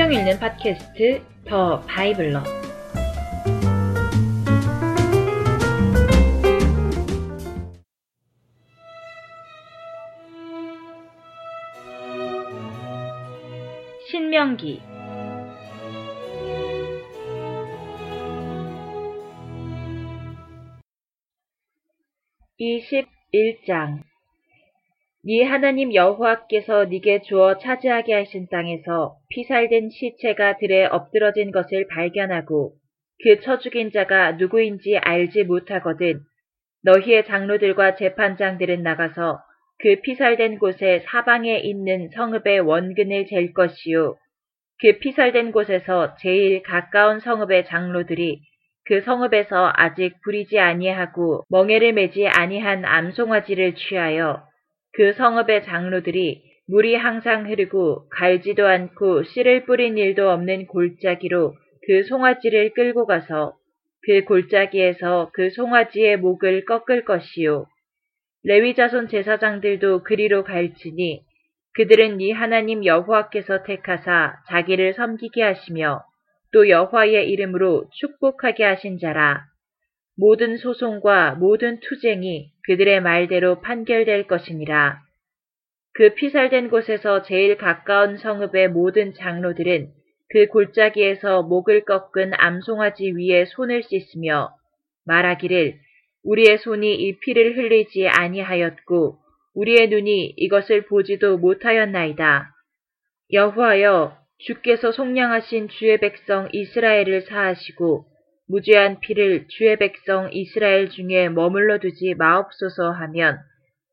성경 읽는 팟캐스트 더 바이블러. 신명기. 21장 네 하나님 여호와께서 네게 주어 차지하게 하신 땅에서 피살된 시체가 들에 엎드러진 것을 발견하고 그쳐 죽인 자가 누구인지 알지 못하거든 너희의 장로들과 재판장들은 나가서 그 피살된 곳에 사방에 있는 성읍의 원근을 잴 것이요. 그 피살된 곳에서 제일 가까운 성읍의 장로들이 그 성읍에서 아직 부리지 아니하고 멍에를 매지 아니한 암송아지를 취하여 그 성읍의 장로들이 물이 항상 흐르고 갈지도 않고 씨를 뿌린 일도 없는 골짜기로 그 송아지를 끌고 가서 그 골짜기에서 그 송아지의 목을 꺾을 것이요. 레위자손 제사장들도 그리로 갈지니 그들은 네 하나님 여호와께서 택하사 자기를 섬기게 하시며 또 여호와의 이름으로 축복하게 하신 자라. 모든 소송과 모든 투쟁이 그들의 말대로 판결될 것이니라. 그 피살된 곳에서 제일 가까운 성읍의 모든 장로들은 그 골짜기에서 목을 꺾은 암송아지 위에 손을 씻으며 말하기를 우리의 손이 이 피를 흘리지 아니하였고 우리의 눈이 이것을 보지도 못하였나이다. 여호와여 주께서 속량하신 주의 백성 이스라엘을 사하시고 무죄한 피를 주의 백성 이스라엘 중에 머물러 두지 마옵소서 하면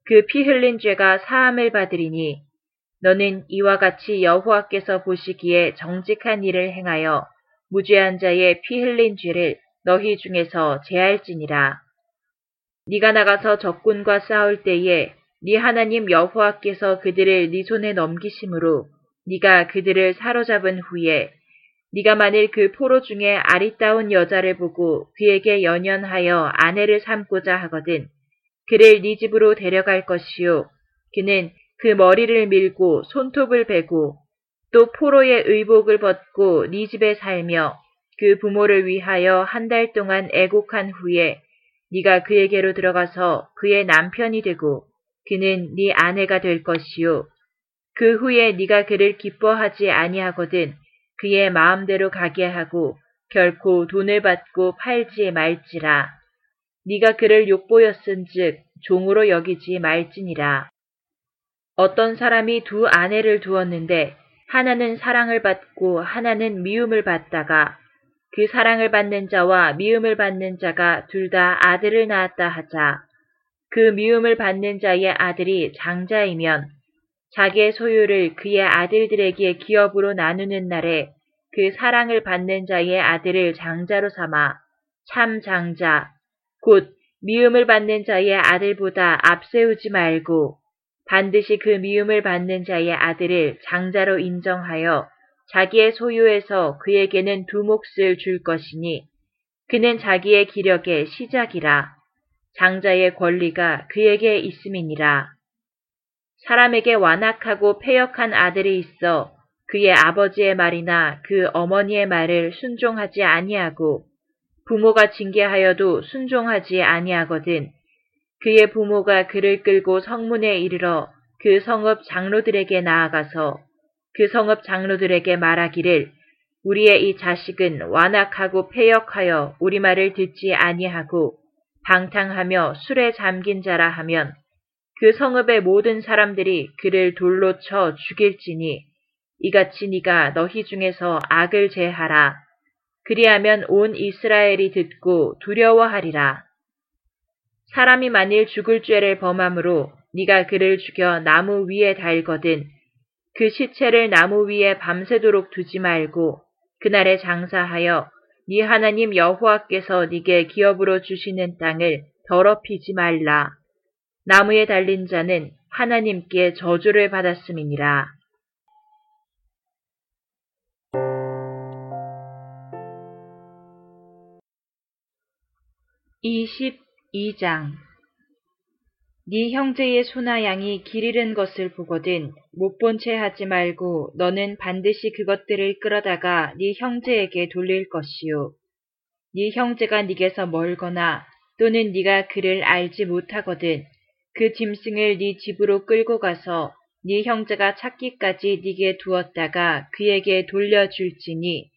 그 피 흘린 죄가 사함을 받으리니 너는 이와 같이 여호와께서 보시기에 정직한 일을 행하여 무죄한 자의 피 흘린 죄를 너희 중에서 제할지니라. 네가 나가서 적군과 싸울 때에 네 하나님 여호와께서 그들을 네 손에 넘기심으로 네가 그들을 사로잡은 후에 네가 만일 그 포로 중에 아리따운 여자를 보고 그에게 연연하여 아내를 삼고자 하거든 그를 네 집으로 데려갈 것이요. 그는 그 머리를 밀고 손톱을 베고 또 포로의 의복을 벗고 네 집에 살며 그 부모를 위하여 한 달 동안 애곡한 후에 네가 그에게로 들어가서 그의 남편이 되고 그는 네 아내가 될 것이요. 그 후에 네가 그를 기뻐하지 아니하거든 그의 마음대로 가게 하고 결코 돈을 받고 팔지 말지라. 네가 그를 욕보였은즉 종으로 여기지 말지니라. 어떤 사람이 두 아내를 두었는데 하나는 사랑을 받고 하나는 미움을 받다가 그 사랑을 받는 자와 미움을 받는 자가 둘 다 아들을 낳았다 하자. 그 미움을 받는 자의 아들이 장자이면 자기의 소유를 그의 아들들에게 기업으로 나누는 날에 그 사랑을 받는 자의 아들을 장자로 삼아 참 장자, 곧 미움을 받는 자의 아들보다 앞세우지 말고 반드시 그 미움을 받는 자의 아들을 장자로 인정하여 자기의 소유에서 그에게는 두 몫을 줄 것이니 그는 자기의 기력의 시작이라 장자의 권리가 그에게 있음이니라. 사람에게 완악하고 폐역한 아들이 있어 그의 아버지의 말이나 그 어머니의 말을 순종하지 아니하고 부모가 징계하여도 순종하지 아니하거든. 그의 부모가 그를 끌고 성문에 이르러 그 성읍 장로들에게 나아가서 그 성읍 장로들에게 말하기를 우리의 이 자식은 완악하고 폐역하여 우리 말을 듣지 아니하고 방탕하며 술에 잠긴 자라 하면 그 성읍의 모든 사람들이 그를 돌로 쳐 죽일지니 이같이 네가 너희 중에서 악을 제하라. 그리하면 온 이스라엘이 듣고 두려워하리라. 사람이 만일 죽을 죄를 범함으로 네가 그를 죽여 나무 위에 달거든 그 시체를 나무 위에 밤새도록 두지 말고 그날에 장사하여 네 하나님 여호와께서 네게 기업으로 주시는 땅을 더럽히지 말라. 나무에 달린 자는 하나님께 저주를 받았음이니라. 22장 네 형제의 소나 양이 길 잃은 것을 보거든 못 본 채 하지 말고 너는 반드시 그것들을 끌어다가 네 형제에게 돌릴 것이요. 네 형제가 네게서 멀거나 또는 네가 그를 알지 못하거든 그 짐승을 네 집으로 끌고 가서 네 형제가 찾기까지 네게 두었다가 그에게 돌려줄지니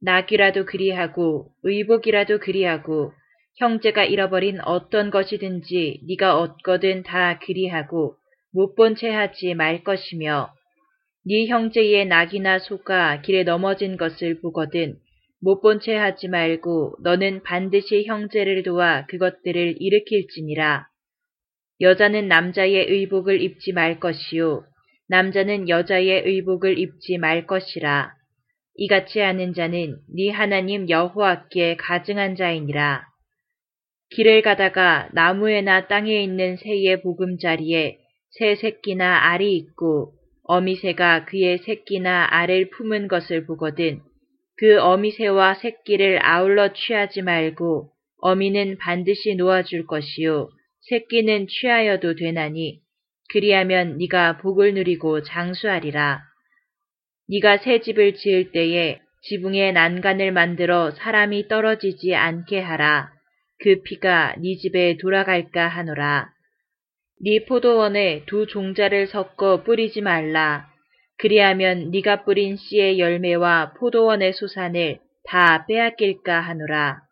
낙이라도 그리하고 의복이라도 그리하고 형제가 잃어버린 어떤 것이든지 네가 얻거든 다 그리하고 못 본 채 하지 말 것이며 네 형제의 낙이나 소가 길에 넘어진 것을 보거든 못 본 채 하지 말고 너는 반드시 형제를 도와 그것들을 일으킬지니라. 여자는 남자의 의복을 입지 말 것이요 남자는 여자의 의복을 입지 말 것이라. 이같이 하는 자는 네 하나님 여호와께 가증한 자이니라. 길을 가다가 나무에나 땅에 있는 새의 보금자리에 새 새끼나 알이 있고 어미새가 그의 새끼나 알을 품은 것을 보거든 그 어미새와 새끼를 아울러 취하지 말고 어미는 반드시 놓아줄 것이요 새끼는 취하여도 되나니 그리하면 네가 복을 누리고 장수하리라. 네가 새 집을 지을 때에 지붕에 난간을 만들어 사람이 떨어지지 않게 하라. 그 피가 네 집에 돌아갈까 하노라. 네 포도원에 두 종자를 섞어 뿌리지 말라. 그리하면 네가 뿌린 씨의 열매와 포도원의 소산을 다 빼앗길까 하노라.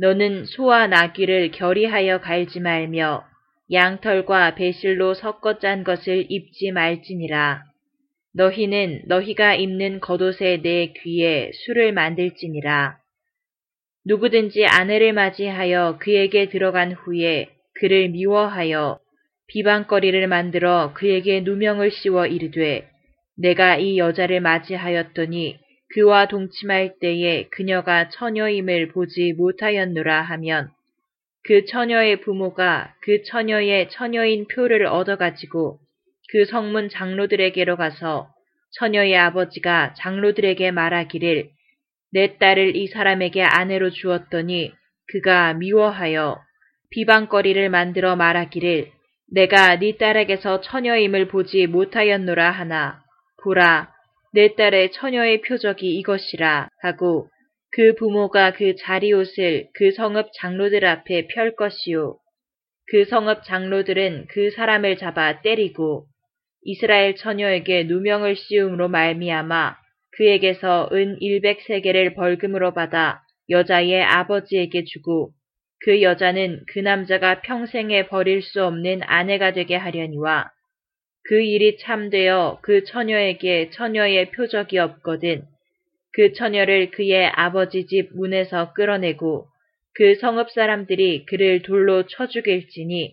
너는 소와 나귀를 결의하여 갈지 말며 양털과 배실로 섞어 짠 것을 입지 말지니라. 너희는 너희가 입는 겉옷의 내 귀에 술을 만들지니라. 누구든지 아내를 맞이하여 그에게 들어간 후에 그를 미워하여 비방거리를 만들어 그에게 누명을 씌워 이르되 내가 이 여자를 맞이하였더니 그와 동침할 때에 그녀가 처녀임을 보지 못하였노라 하면 그 처녀의 부모가 그 처녀의 처녀인 표를 얻어가지고 그 성문 장로들에게로 가서 처녀의 아버지가 장로들에게 말하기를 내 딸을 이 사람에게 아내로 주었더니 그가 미워하여 비방거리를 만들어 말하기를 내가 네 딸에게서 처녀임을 보지 못하였노라 하나 보라 내 딸의 처녀의 표적이 이것이라 하고 그 부모가 그 자리옷을 그 성읍 장로들 앞에 펼 것이요. 그 성읍 장로들은 그 사람을 잡아 때리고 이스라엘 처녀에게 누명을 씌움으로 말미암아 그에게서 은 100세계를 벌금으로 받아 여자의 아버지에게 주고 그 여자는 그 남자가 평생에 버릴 수 없는 아내가 되게 하려니와 그 일이 참되어 그 처녀에게 처녀의 표적이 없거든 그 처녀를 그의 아버지 집 문에서 끌어내고 그 성읍 사람들이 그를 돌로 쳐 죽일지니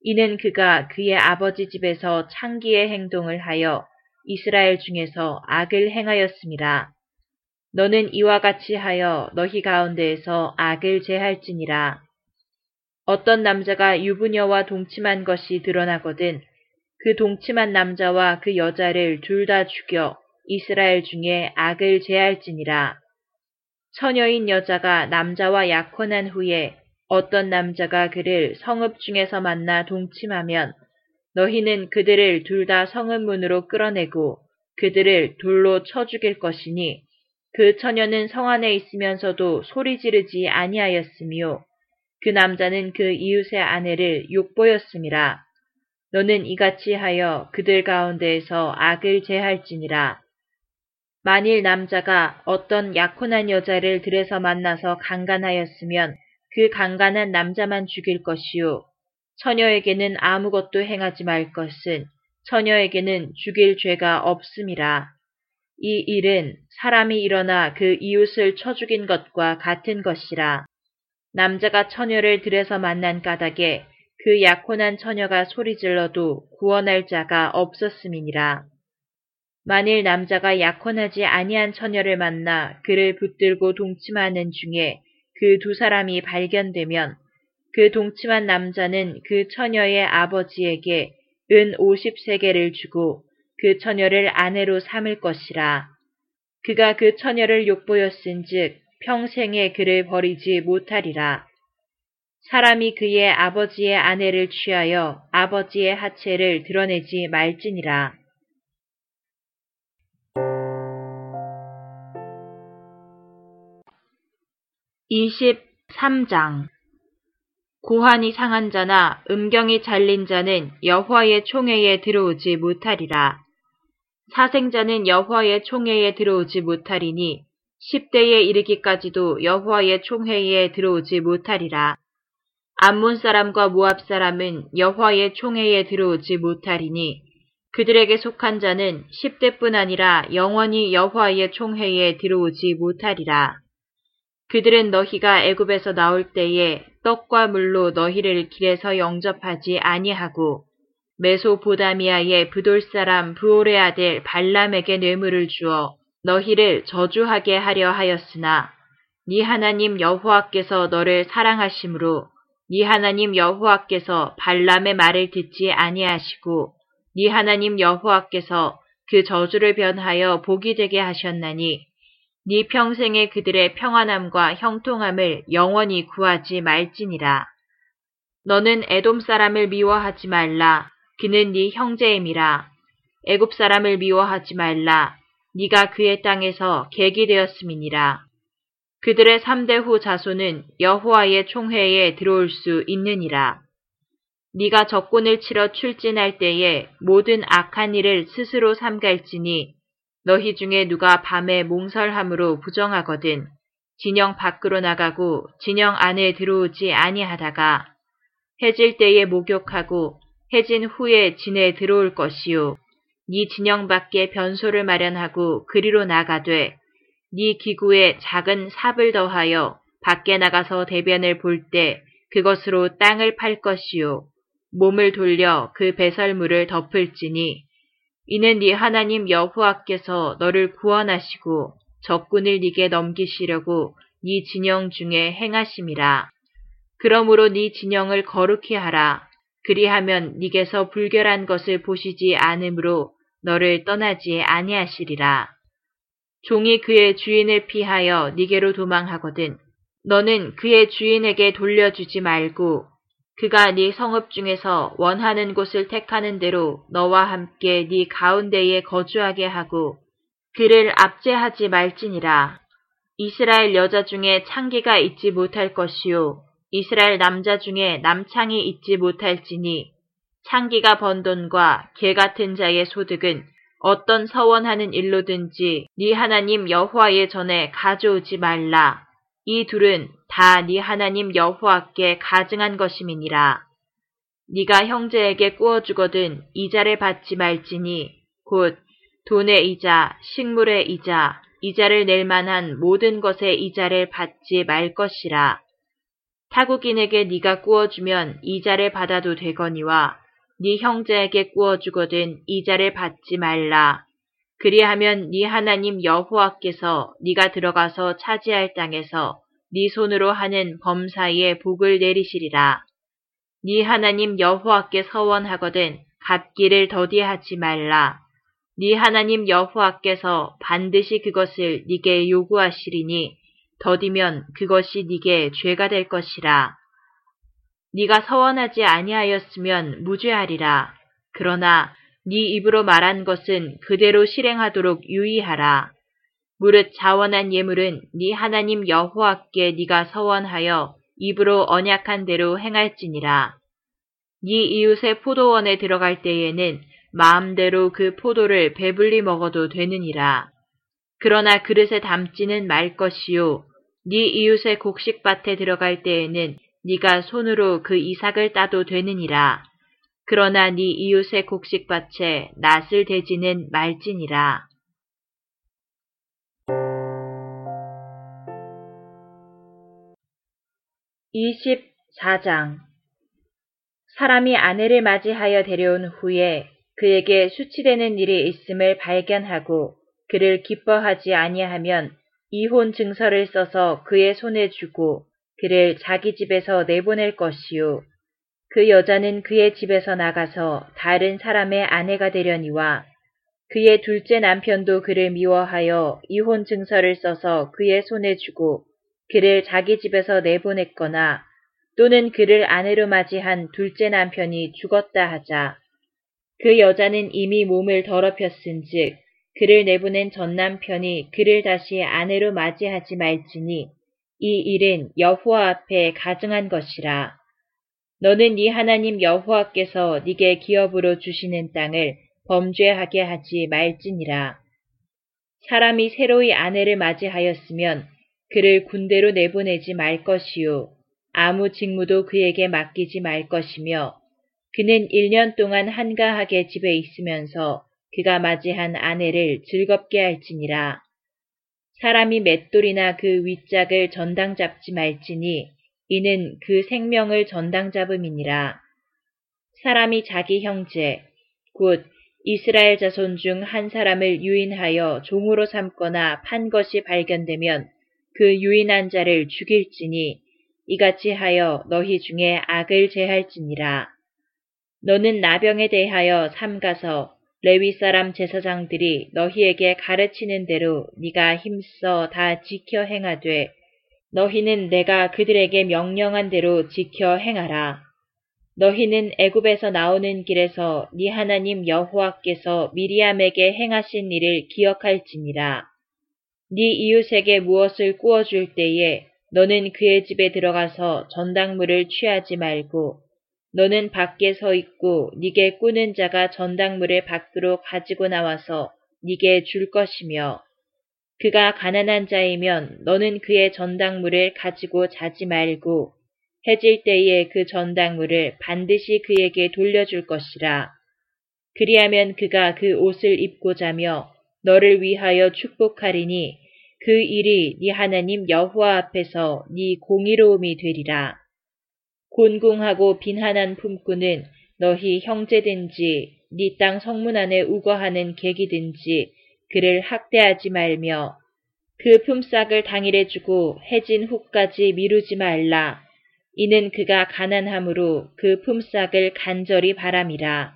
이는 그가 그의 아버지 집에서 창기의 행동을 하여 이스라엘 중에서 악을 행하였습니다. 너는 이와 같이 하여 너희 가운데에서 악을 제할지니라. 어떤 남자가 유부녀와 동침한 것이 드러나거든 그 동침한 남자와 그 여자를 둘 다 죽여 이스라엘 중에 악을 제할지니라. 처녀인 여자가 남자와 약혼한 후에 어떤 남자가 그를 성읍 중에서 만나 동침하면 너희는 그들을 둘 다 성읍 문으로 끌어내고 그들을 돌로 쳐 죽일 것이니 그 처녀는 성 안에 있으면서도 소리 지르지 아니하였으며 그 남자는 그 이웃의 아내를 욕보였음이라. 너는 이같이 하여 그들 가운데에서 악을 제할지니라. 만일 남자가 어떤 약혼한 여자를 들에서 만나서 강간하였으면 그 강간한 남자만 죽일 것이요. 처녀에게는 아무것도 행하지 말 것은 처녀에게는 죽일 죄가 없음이라. 이 일은 사람이 일어나 그 이웃을 쳐 죽인 것과 같은 것이라. 남자가 처녀를 들여서 만난 까닭에 그 약혼한 처녀가 소리질러도 구원할 자가 없었음이니라. 만일 남자가 약혼하지 아니한 처녀를 만나 그를 붙들고 동침하는 중에 그 두 사람이 발견되면 그 동침한 남자는 그 처녀의 아버지에게 은 50세계를 주고 그 처녀를 아내로 삼을 것이라. 그가 그 처녀를 욕보였은즉 평생에 그를 버리지 못하리라. 사람이 그의 아버지의 아내를 취하여 아버지의 하체를 드러내지 말지니라. 23장 고환이 상한 자나 음경이 잘린 자는 여호와의 총회에 들어오지 못하리라. 사생자는 여호와의 총회에 들어오지 못하리니 10대에 이르기까지도 여호와의 총회에 들어오지 못하리라. 암몬 사람과 모압 사람은 여호와의 총회에 들어오지 못하리니 그들에게 속한 자는 10대뿐 아니라 영원히 여호와의 총회에 들어오지 못하리라. 그들은 너희가 애굽에서 나올 때에 떡과 물로 너희를 길에서 영접하지 아니하고 메소보다미아의 부돌 사람 부올의 아들 발람에게 뇌물을 주어 너희를 저주하게 하려 하였으나 네 하나님 여호와께서 너를 사랑하심으로 네 하나님 여호와께서 발람의 말을 듣지 아니하시고 네 하나님 여호와께서 그 저주를 변하여 복이 되게 하셨나니 네 평생에 그들의 평안함과 형통함을 영원히 구하지 말지니라. 너는 애돔 사람을 미워하지 말라. 그는 네 형제임이라. 애굽 사람을 미워하지 말라. 네가 그의 땅에서 객이 되었음이니라. 그들의 3대 후 자손은 여호와의 총회에 들어올 수 있느니라. 네가 적군을 치러 출진할 때에 모든 악한 일을 스스로 삼갈지니 너희 중에 누가 밤에 몽설함으로 부정하거든 진영 밖으로 나가고 진영 안에 들어오지 아니하다가 해질 때에 목욕하고 해진 후에 진에 들어올 것이요 네 진영 밖에 변소를 마련하고 그리로 나가되 네 기구에 작은 삽을 더하여 밖에 나가서 대변을 볼 때 그것으로 땅을 팔 것이요 몸을 돌려 그 배설물을 덮을지니 이는 네 하나님 여호와께서 너를 구원하시고 적군을 네게 넘기시려고 네 진영 중에 행하심이라. 그러므로 네 진영을 거룩히 하라. 그리하면 네게서 불결한 것을 보시지 않으므로 너를 떠나지 아니하시리라. 종이 그의 주인을 피하여 네게로 도망하거든 너는 그의 주인에게 돌려주지 말고 그가 네 성읍 중에서 원하는 곳을 택하는 대로 너와 함께 네 가운데에 거주하게 하고 그를 압제하지 말지니라. 이스라엘 여자 중에 창기가 있지 못할 것이요 이스라엘 남자 중에 남창이 있지 못할지니 창기가 번 돈과 개 같은 자의 소득은 어떤 서원하는 일로든지 네 하나님 여호와의 전에 가져오지 말라. 이 둘은 다 네 하나님 여호와께 가증한 것임이니라. 네가 형제에게 꾸어 주거든 이자를 받지 말지니 곧 돈의 이자, 식물의 이자, 이자를 낼 만한 모든 것의 이자를 받지 말 것이라. 타국인에게 네가 꾸어 주면 이자를 받아도 되거니와 네 형제에게 꾸어주거든 이자를 받지 말라. 그리하면 네 하나님 여호와께서 네가 들어가서 차지할 땅에서 네 손으로 하는 범사에 복을 내리시리라. 네 하나님 여호와께 서원하거든 갚기를 더디하지 말라. 네 하나님 여호와께서 반드시 그것을 네게 요구하시리니 더디면 그것이 네게 죄가 될 것이라. 네가 서원하지 아니하였으면 무죄하리라. 그러나 네 입으로 말한 것은 그대로 실행하도록 유의하라. 무릇 자원한 예물은 네 하나님 여호와께 네가 서원하여 입으로 언약한 대로 행할지니라. 네 이웃의 포도원에 들어갈 때에는 마음대로 그 포도를 배불리 먹어도 되느니라. 그러나 그릇에 담지는 말 것이요. 네 이웃의 곡식밭에 들어갈 때에는 네가 손으로 그 이삭을 따도 되느니라. 그러나 네 이웃의 곡식밭에 낫을 대지는 말지니라. 24장 사람이 아내를 맞이하여 데려온 후에 그에게 수치되는 일이 있음을 발견하고 그를 기뻐하지 아니하면 이혼 증서를 써서 그의 손에 주고 그를 자기 집에서 내보낼 것이요. 그 여자는 그의 집에서 나가서 다른 사람의 아내가 되려니와 그의 둘째 남편도 그를 미워하여 이혼 증서를 써서 그의 손에 주고 그를 자기 집에서 내보냈거나 또는 그를 아내로 맞이한 둘째 남편이 죽었다 하자 그 여자는 이미 몸을 더럽혔은즉 그를 내보낸 전 남편이 그를 다시 아내로 맞이하지 말지니 이 일은 여호와 앞에 가증한 것이라. 너는 네 하나님 여호와께서 네게 기업으로 주시는 땅을 범죄하게 하지 말지니라. 사람이 새로이 아내를 맞이하였으면 그를 군대로 내보내지 말 것이요. 아무 직무도 그에게 맡기지 말 것이며 그는 1년 동안 한가하게 집에 있으면서 그가 맞이한 아내를 즐겁게 할지니라. 사람이 맷돌이나 그 윗짝을 전당 잡지 말지니 이는 그 생명을 전당 잡음이니라. 사람이 자기 형제, 곧 이스라엘 자손 중 한 사람을 유인하여 종으로 삼거나 판 것이 발견되면 그 유인한 자를 죽일지니 이같이 하여 너희 중에 악을 제할지니라. 너는 나병에 대하여 삼가서 레위 사람 제사장들이 너희에게 가르치는 대로 네가 힘써 다 지켜 행하되 너희는 내가 그들에게 명령한 대로 지켜 행하라. 너희는 애굽에서 나오는 길에서 네 하나님 여호와께서 미리암에게 행하신 일을 기억할지니라. 네 이웃에게 무엇을 구워줄 때에 너는 그의 집에 들어가서 전당물을 취하지 말고 너는 밖에 서 있고 네게 꾸는 자가 전당물을 밖으로 가지고 나와서 네게 줄 것이며 그가 가난한 자이면 너는 그의 전당물을 가지고 자지 말고 해질 때에 그 전당물을 반드시 그에게 돌려줄 것이라. 그리하면 그가 그 옷을 입고 자며 너를 위하여 축복하리니 그 일이 네 하나님 여호와 앞에서 네 공의로움이 되리라. 곤궁하고 빈한한 품꾼은 너희 형제든지 네 땅 성문 안에 우거하는 객이든지 그를 학대하지 말며 그 품삯을 당일에 주고 해진 후까지 미루지 말라. 이는 그가 가난함으로 그 품삯을 간절히 바람이라.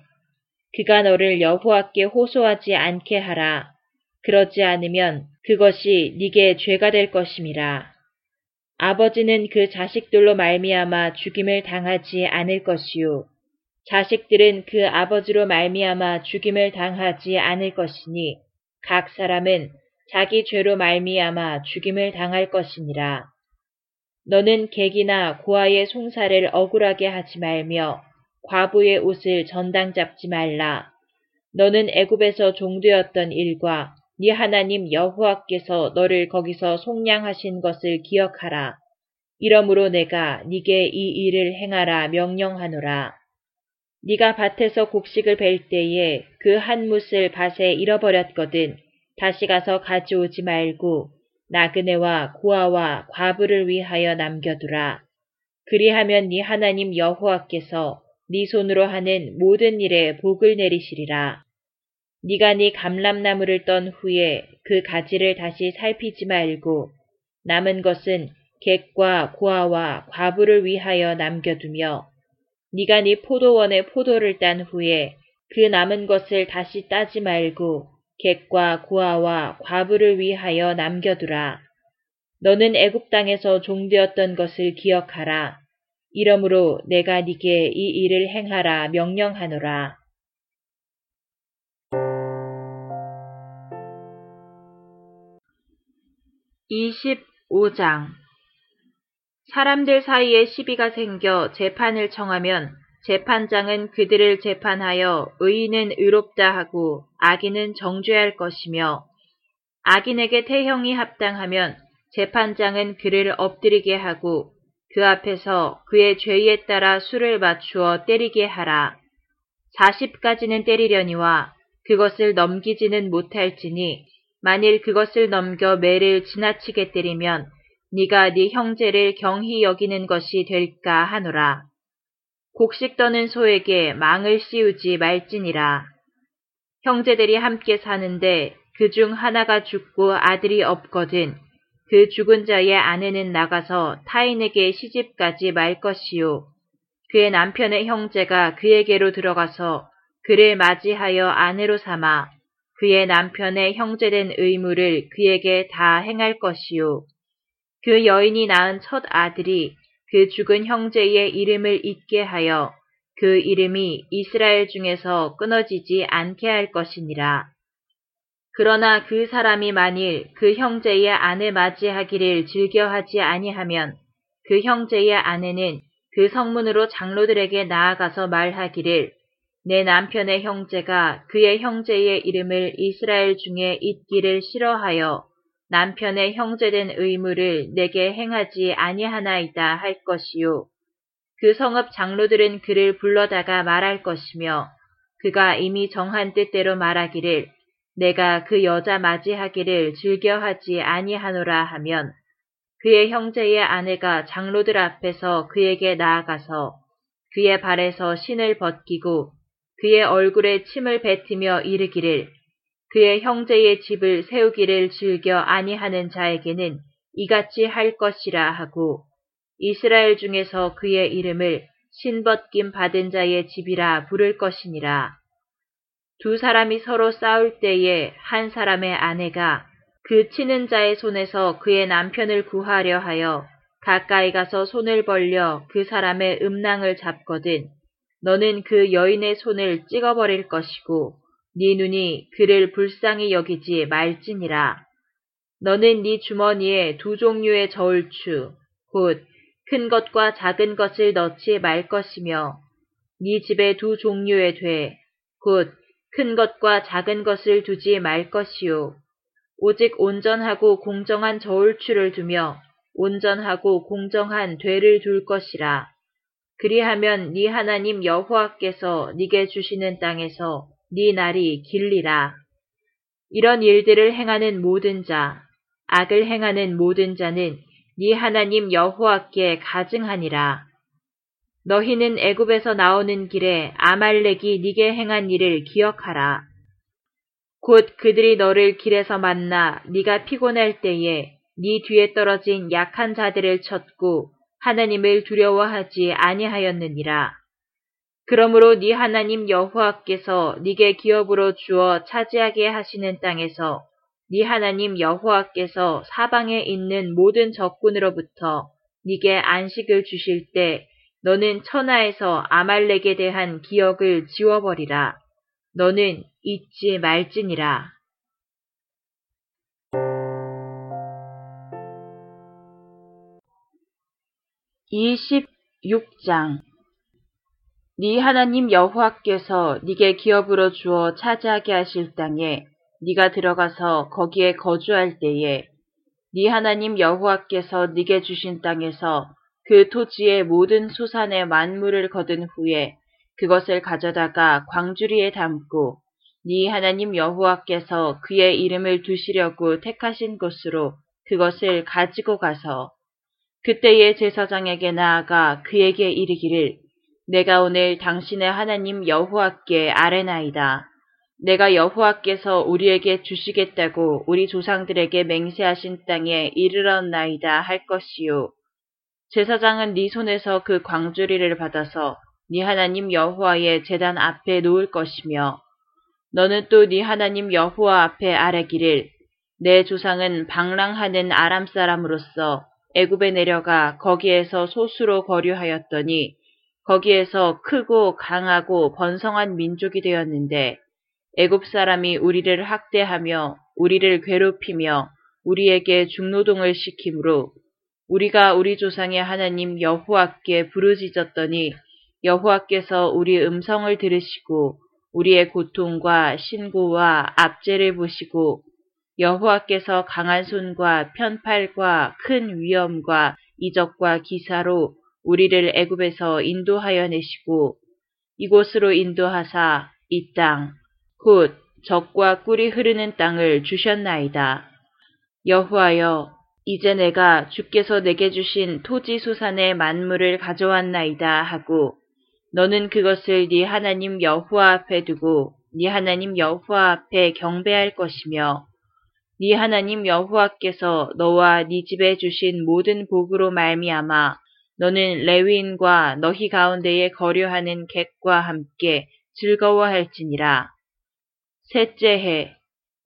그가 너를 여호와께 호소하지 않게 하라. 그러지 않으면 그것이 네게 죄가 될 것임이라. 아버지는 그 자식들로 말미암아 죽임을 당하지 않을 것이요 자식들은 그 아버지로 말미암아 죽임을 당하지 않을 것이니 각 사람은 자기 죄로 말미암아 죽임을 당할 것이니라. 너는 객이나 고아의 송사를 억울하게 하지 말며 과부의 옷을 전당 잡지 말라. 너는 애굽에서 종되었던 일과 네 하나님 여호와께서 너를 거기서 속량하신 것을 기억하라. 이러므로 내가 네게 이 일을 행하라 명령하노라. 네가 밭에서 곡식을 벨 때에 그 한 뭇을 밭에 잃어버렸거든 다시 가서 가져오지 말고 나그네와 고아와 과부를 위하여 남겨두라. 그리하면 네 하나님 여호와께서 네 손으로 하는 모든 일에 복을 내리시리라. 네가 네 감람나무를 떤 후에 그 가지를 다시 살피지 말고 남은 것은 객과 고아와 과부를 위하여 남겨두며 네가 네 포도원의 포도를 딴 후에 그 남은 것을 다시 따지 말고 객과 고아와 과부를 위하여 남겨두라. 너는 애굽 땅에서 종되었던 것을 기억하라. 이러므로 내가 네게 이 일을 행하라 명령하노라. 25장 사람들 사이에 시비가 생겨 재판을 청하면 재판장은 그들을 재판하여 의인은 의롭다 하고 악인은 정죄할 것이며 악인에게 태형이 합당하면 재판장은 그를 엎드리게 하고 그 앞에서 그의 죄에 따라 수를 맞추어 때리게 하라. 40까지는 때리려니와 그것을 넘기지는 못할지니 만일 그것을 넘겨 매를 지나치게 때리면 네가 네 형제를 경히 여기는 것이 될까 하노라. 곡식 떠는 소에게 망을 씌우지 말지니라. 형제들이 함께 사는데 그 중 하나가 죽고 아들이 없거든 그 죽은 자의 아내는 나가서 타인에게 시집가지 말 것이요. 그의 남편의 형제가 그에게로 들어가서 그를 맞이하여 아내로 삼아 그의 남편의 형제된 의무를 그에게 다 행할 것이요. 그 여인이 낳은 첫 아들이 그 죽은 형제의 이름을 잊게 하여 그 이름이 이스라엘 중에서 끊어지지 않게 할 것이니라. 그러나 그 사람이 만일 그 형제의 아내 맞이하기를 즐겨하지 아니하면 그 형제의 아내는 그 성문으로 장로들에게 나아가서 말하기를 내 남편의 형제가 그의 형제의 이름을 이스라엘 중에 잊기를 싫어하여 남편의 형제된 의무를 내게 행하지 아니하나이다 할 것이요. 그 성읍 장로들은 그를 불러다가 말할 것이며 그가 이미 정한 뜻대로 말하기를 내가 그 여자 맞이하기를 즐겨하지 아니하노라 하면 그의 형제의 아내가 장로들 앞에서 그에게 나아가서 그의 발에서 신을 벗기고 그의 얼굴에 침을 뱉으며 이르기를 그의 형제의 집을 세우기를 즐겨 아니하는 자에게는 이같이 할 것이라 하고 이스라엘 중에서 그의 이름을 신벗김 받은 자의 집이라 부를 것이니라. 두 사람이 서로 싸울 때에 한 사람의 아내가 그 치는 자의 손에서 그의 남편을 구하려 하여 가까이 가서 손을 벌려 그 사람의 음낭을 잡거든 너는 그 여인의 손을 찍어버릴 것이고 네 눈이 그를 불쌍히 여기지 말지니라. 너는 네 주머니에 두 종류의 저울추 곧 큰 것과 작은 것을 넣지 말 것이며 네 집에 두 종류의 돼 곧 큰 것과 작은 것을 두지 말 것이요 오직 온전하고 공정한 저울추를 두며 온전하고 공정한 되를 둘 것이라. 그리하면 네 하나님 여호와께서 네게 주시는 땅에서 네 날이 길리라. 이런 일들을 행하는 모든 자, 악을 행하는 모든 자는 네 하나님 여호와께 가증하니라. 너희는 애굽에서 나오는 길에 아말렉이 네게 행한 일을 기억하라. 곧 그들이 너를 길에서 만나 네가 피곤할 때에 네 뒤에 떨어진 약한 자들을 쳤고 하나님을 두려워하지 아니하였느니라. 그러므로 네 하나님 여호와께서 네게 기업으로 주어 차지하게 하시는 땅에서 네 하나님 여호와께서 사방에 있는 모든 적군으로부터 네게 안식을 주실 때 너는 천하에서 아말렉에 대한 기억을 지워버리라. 너는 잊지 말지니라. 이십장. 네 하나님 여호와께서 네게 기업으로 주어 차지하게 하실 땅에 네가 들어가서 거기에 거주할 때에 네 하나님 여호와께서 네게 주신 땅에서 그 토지의 모든 수산의 만물을 거둔 후에 그것을 가져다가 광주리에 담고 네 하나님 여호와께서 그의 이름을 두시려고 택하신 곳으로 그것을 가지고 가서 그때의 제사장에게 나아가 그에게 이르기를 내가 오늘 당신의 하나님 여호와께 아뢰나이다. 내가 여호와께서 우리에게 주시겠다고 우리 조상들에게 맹세하신 땅에 이르렀나이다 할 것이요. 제사장은 네 손에서 그 광주리를 받아서 네 하나님 여호와의 제단 앞에 놓을 것이며 너는 또 네 하나님 여호와 앞에 아뢰기를 내 조상은 방랑하는 아람 사람으로서 애굽에 내려가 거기에서 소수로 거류하였더니 거기에서 크고 강하고 번성한 민족이 되었는데 애굽 사람이 우리를 학대하며 우리를 괴롭히며 우리에게 중노동을 시키므로 우리가 우리 조상의 하나님 여호와께 부르짖었더니 여호와께서 우리 음성을 들으시고 우리의 고통과 신고와 압제를 보시고 여호와께서 강한 손과 편팔과 큰 위엄과 이적과 기사로 우리를 애굽에서 인도하여 내시고 이곳으로 인도하사 이 땅, 곧 적과 꿀이 흐르는 땅을 주셨나이다. 여호와여, 이제 내가 주께서 내게 주신 토지 수산의 만물을 가져왔나이다 하고 너는 그것을 네 하나님 여호와 앞에 두고 네 하나님 여호와 앞에 경배할 것이며 네 하나님 여호와께서 너와 네 집에 주신 모든 복으로 말미암아 너는 레위인과 너희 가운데에 거류하는 객과 함께 즐거워할지니라. 셋째 해,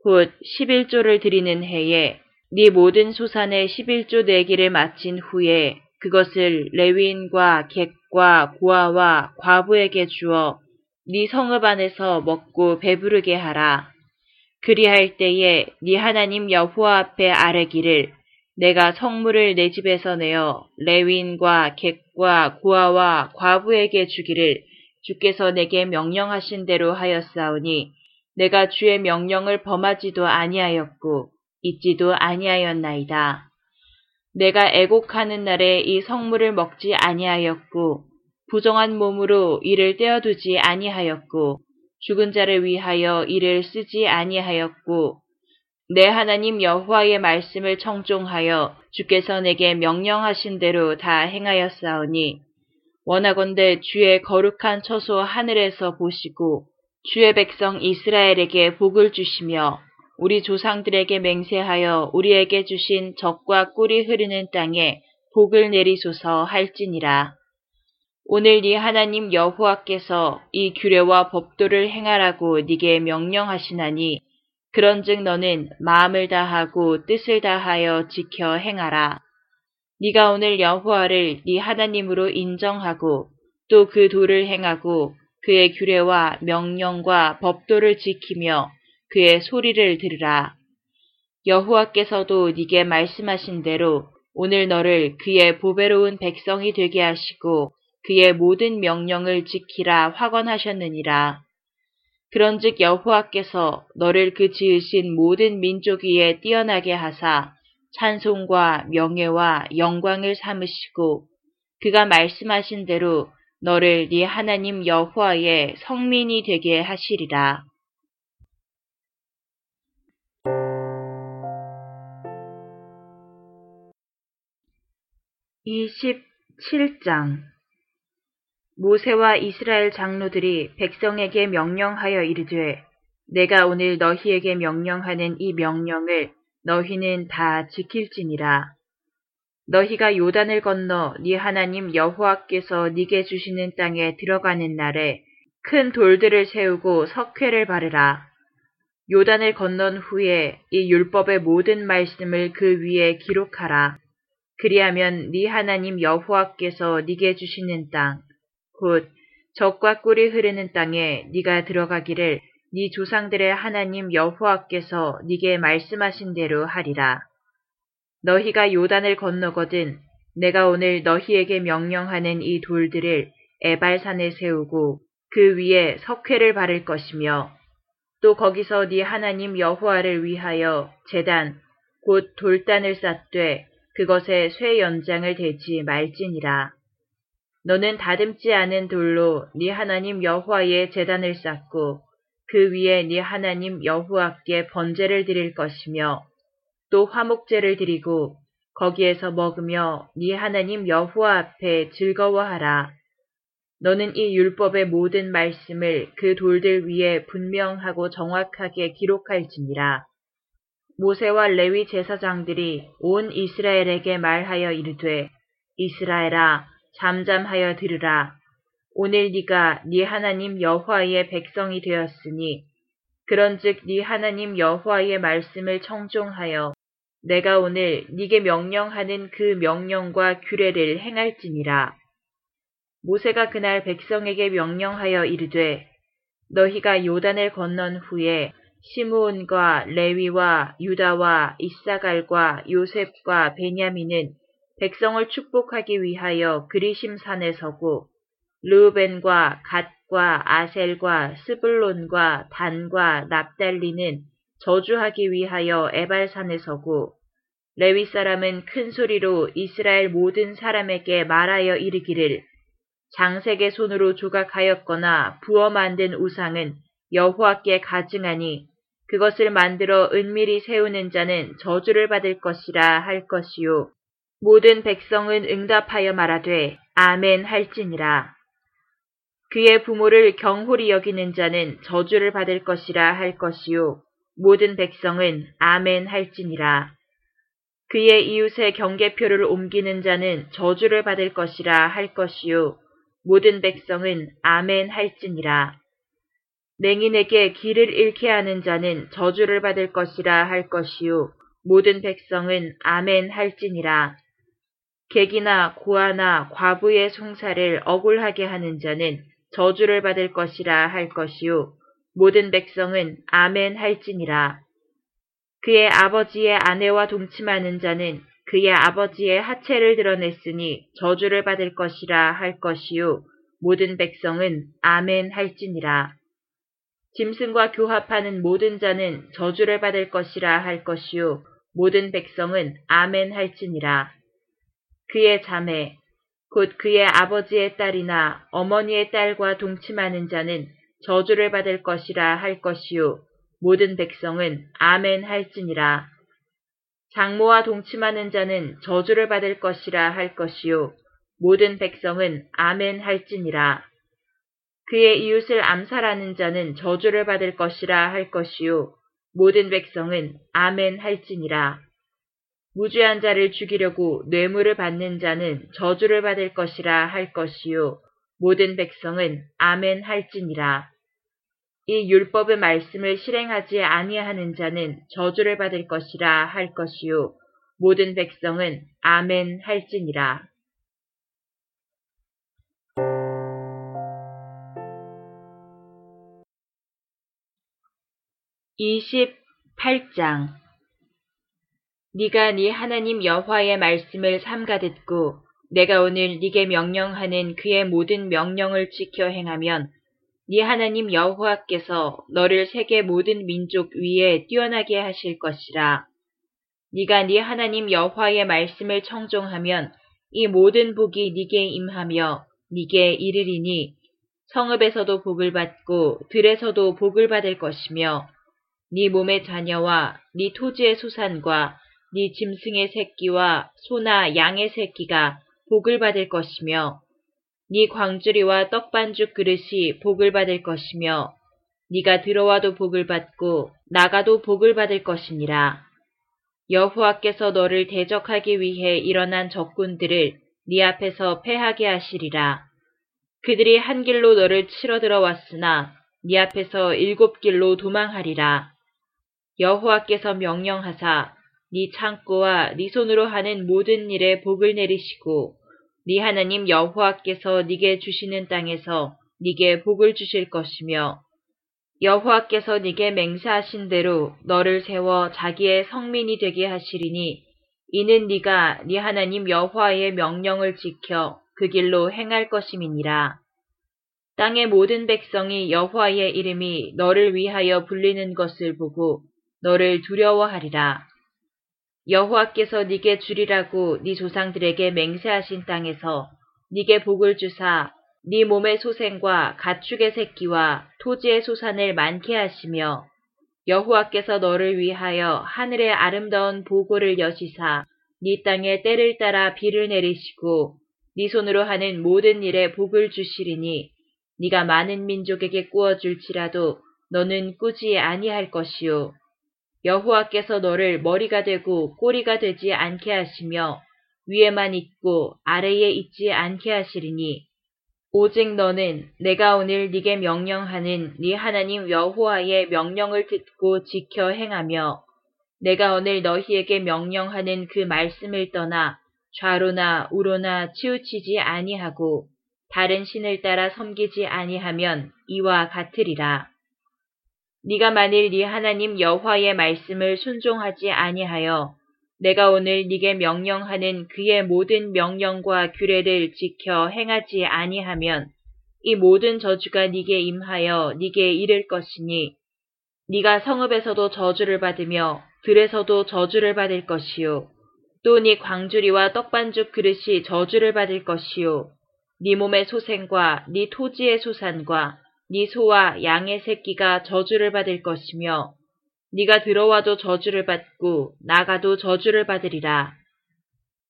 곧 11조를 드리는 해에 네 모든 소산의 11조 내기를 마친 후에 그것을 레위인과 객과 고아와 과부에게 주어 네 성읍 안에서 먹고 배부르게 하라. 그리할 때에 네 하나님 여호와 앞에 아뢰기를 내가 성물을 내 집에서 내어 레위인과 객과 고아와 과부에게 주기를 주께서 내게 명령하신 대로 하였사오니 내가 주의 명령을 범하지도 아니하였고 잊지도 아니하였나이다. 내가 애곡하는 날에 이 성물을 먹지 아니하였고 부정한 몸으로 이를 떼어두지 아니하였고 죽은 자를 위하여 이를 쓰지 아니하였고 내 하나님 여호와의 말씀을 청종하여 주께서 내게 명령하신 대로 다 행하였사오니 원하건대 주의 거룩한 처소 하늘에서 보시고 주의 백성 이스라엘에게 복을 주시며 우리 조상들에게 맹세하여 우리에게 주신 적과 꿀이 흐르는 땅에 복을 내리소서 할지니라. 오늘 네 하나님 여호와께서 이 규례와 법도를 행하라고 네게 명령하시나니 그런즉 너는 마음을 다하고 뜻을 다하여 지켜 행하라. 네가 오늘 여호와를 네 하나님으로 인정하고 또 그 도를 행하고 그의 규례와 명령과 법도를 지키며 그의 소리를 들으라. 여호와께서도 네게 말씀하신 대로 오늘 너를 그의 보배로운 백성이 되게 하시고 그의 모든 명령을 지키라 확언하셨느니라. 그런즉 여호와께서 너를 그 지으신 모든 민족 위에 뛰어나게 하사 찬송과 명예와 영광을 삼으시고 그가 말씀하신 대로 너를 네 하나님 여호와의 성민이 되게 하시리라. 27장 모세와 이스라엘 장로들이 백성에게 명령하여 이르되 내가 오늘 너희에게 명령하는 이 명령을 너희는 다 지킬지니라. 너희가 요단을 건너 네 하나님 여호와께서 네게 주시는 땅에 들어가는 날에 큰 돌들을 세우고 석회를 바르라. 요단을 건넌 후에 이 율법의 모든 말씀을 그 위에 기록하라. 그리하면 네 하나님 여호와께서 네게 주시는 땅, 곧 적과 꿀이 흐르는 땅에 네가 들어가기를 네 조상들의 하나님 여호와께서 네게 말씀하신 대로 하리라. 너희가 요단을 건너거든 내가 오늘 너희에게 명령하는 이 돌들을 에발산에 세우고 그 위에 석회를 바를 것이며 또 거기서 네 하나님 여호와를 위하여 재단 곧 돌단을 쌓되 그것에 쇠 연장을 대지 말지니라. 너는 다듬지 않은 돌로 네 하나님 여호와의 재단을 쌓고 그 위에 네 하나님 여호와께 번제를 드릴 것이며 또 화목제를 드리고 거기에서 먹으며 네 하나님 여호와 앞에 즐거워하라. 너는 이 율법의 모든 말씀을 그 돌들 위에 분명하고 정확하게 기록할지니라. 모세와 레위 제사장들이 온 이스라엘에게 말하여 이르되 이스라엘아 잠잠하여 들으라. 오늘 네가 네 하나님 여호와의 백성이 되었으니 그런즉 네 하나님 여호와의 말씀을 청종하여 내가 오늘 네게 명령하는 그 명령과 규례를 행할지니라. 모세가 그날 백성에게 명령하여 이르되 너희가 요단을 건넌 후에 시므온과 레위와 유다와 이사갈과 요셉과 베냐민은 백성을 축복하기 위하여 그리심 산에 서고 르우벤과 갓과 아셀과 스불론과 단과 납달리는 저주하기 위하여 에발산에 서고 레위 사람은 큰 소리로 이스라엘 모든 사람에게 말하여 이르기를 장색의 손으로 조각하였거나 부어 만든 우상은 여호와께 가증하니 그것을 만들어 은밀히 세우는 자는 저주를 받을 것이라 할 것이요. 모든 백성은 응답하여 말하되 아멘 할지니라. 그의 부모를 경홀히 여기는 자는 저주를 받을 것이라 할 것이요. 모든 백성은 아멘 할지니라. 그의 이웃의 경계표를 옮기는 자는 저주를 받을 것이라 할 것이요. 모든 백성은 아멘 할지니라. 맹인에게 길을 잃게 하는 자는 저주를 받을 것이라 할 것이요 모든 백성은 아멘 할지니라. 객이나 고아나 과부의 송사를 억울하게 하는 자는 저주를 받을 것이라 할 것이요 모든 백성은 아멘 할지니라. 그의 아버지의 아내와 동침하는 자는 그의 아버지의 하체를 드러냈으니 저주를 받을 것이라 할 것이요 모든 백성은 아멘 할지니라. 짐승과 교합하는 모든 자는 저주를 받을 것이라 할 것이요 모든 백성은 아멘 할지니라. 그의 자매 곧 그의 아버지의 딸이나 어머니의 딸과 동침하는 자는 저주를 받을 것이라 할 것이요 모든 백성은 아멘 할지니라. 장모와 동침하는 자는 저주를 받을 것이라 할 것이요 모든 백성은 아멘 할지니라. 그의 이웃을 암살하는 자는 저주를 받을 것이라 할 것이요 모든 백성은 아멘 할지니라. 무죄한 자를 죽이려고 뇌물을 받는 자는 저주를 받을 것이라 할 것이요 모든 백성은 아멘 할지니라. 이 율법의 말씀을 실행하지 아니하는 자는 저주를 받을 것이라 할 것이요 모든 백성은 아멘 할지니라. 28장 네가 네 하나님 여호와의 말씀을 삼가 듣고 내가 오늘 네게 명령하는 그의 모든 명령을 지켜 행하면 네 하나님 여호와께서 너를 세계 모든 민족 위에 뛰어나게 하실 것이라. 네가 네 하나님 여호와의 말씀을 청종하면 이 모든 복이 네게 임하며 네게 이르리니 성읍에서도 복을 받고 들에서도 복을 받을 것이며 네 몸의 자녀와 네 토지의 소산과 네 짐승의 새끼와 소나 양의 새끼가 복을 받을 것이며 네 광주리와 떡반죽 그릇이 복을 받을 것이며 네가 들어와도 복을 받고 나가도 복을 받을 것이니라. 여호와께서 너를 대적하기 위해 일어난 적군들을 네 앞에서 패하게 하시리라. 그들이 한 길로 너를 치러 들어왔으나 네 앞에서 일곱 길로 도망하리라. 여호와께서 명령하사 네 창고와 네 손으로 하는 모든 일에 복을 내리시고 네 하나님 여호와께서 네게 주시는 땅에서 네게 복을 주실 것이며 여호와께서 네게 맹세하신 대로 너를 세워 자기의 성민이 되게 하시리니 이는 네가 네 하나님 여호와의 명령을 지켜 그 길로 행할 것임이니라. 땅의 모든 백성이 여호와의 이름이 너를 위하여 불리는 것을 보고 너를 두려워하리라. 여호와께서 네게 주리라고 네 조상들에게 맹세하신 땅에서 네게 복을 주사 네 몸의 소생과 가축의 새끼와 토지의 소산을 많게 하시며 여호와께서 너를 위하여 하늘의 아름다운 보고를 여시사 네 땅에 때를 따라 비를 내리시고 네 손으로 하는 모든 일에 복을 주시리니 네가 많은 민족에게 꾸어줄지라도 너는 꾸지 아니할 것이요 여호와께서 너를 머리가 되고 꼬리가 되지 않게 하시며 위에만 있고 아래에 있지 않게 하시리니 오직 너는 내가 오늘 네게 명령하는 네 하나님 여호와의 명령을 듣고 지켜 행하며 내가 오늘 너희에게 명령하는 그 말씀을 떠나 좌로나 우로나 치우치지 아니하고 다른 신을 따라 섬기지 아니하면 이와 같으리라. 네가 만일 네 하나님 여호와의 말씀을 순종하지 아니하여 내가 오늘 네게 명령하는 그의 모든 명령과 규례를 지켜 행하지 아니하면 이 모든 저주가 네게 임하여 네게 이를 것이니 네가 성읍에서도 저주를 받으며 들에서도 저주를 받을 것이요 또 네 광주리와 떡반죽 그릇이 저주를 받을 것이요 네 몸의 소생과 네 토지의 소산과 네 소와 양의 새끼가 저주를 받을 것이며 네가 들어와도 저주를 받고 나가도 저주를 받으리라.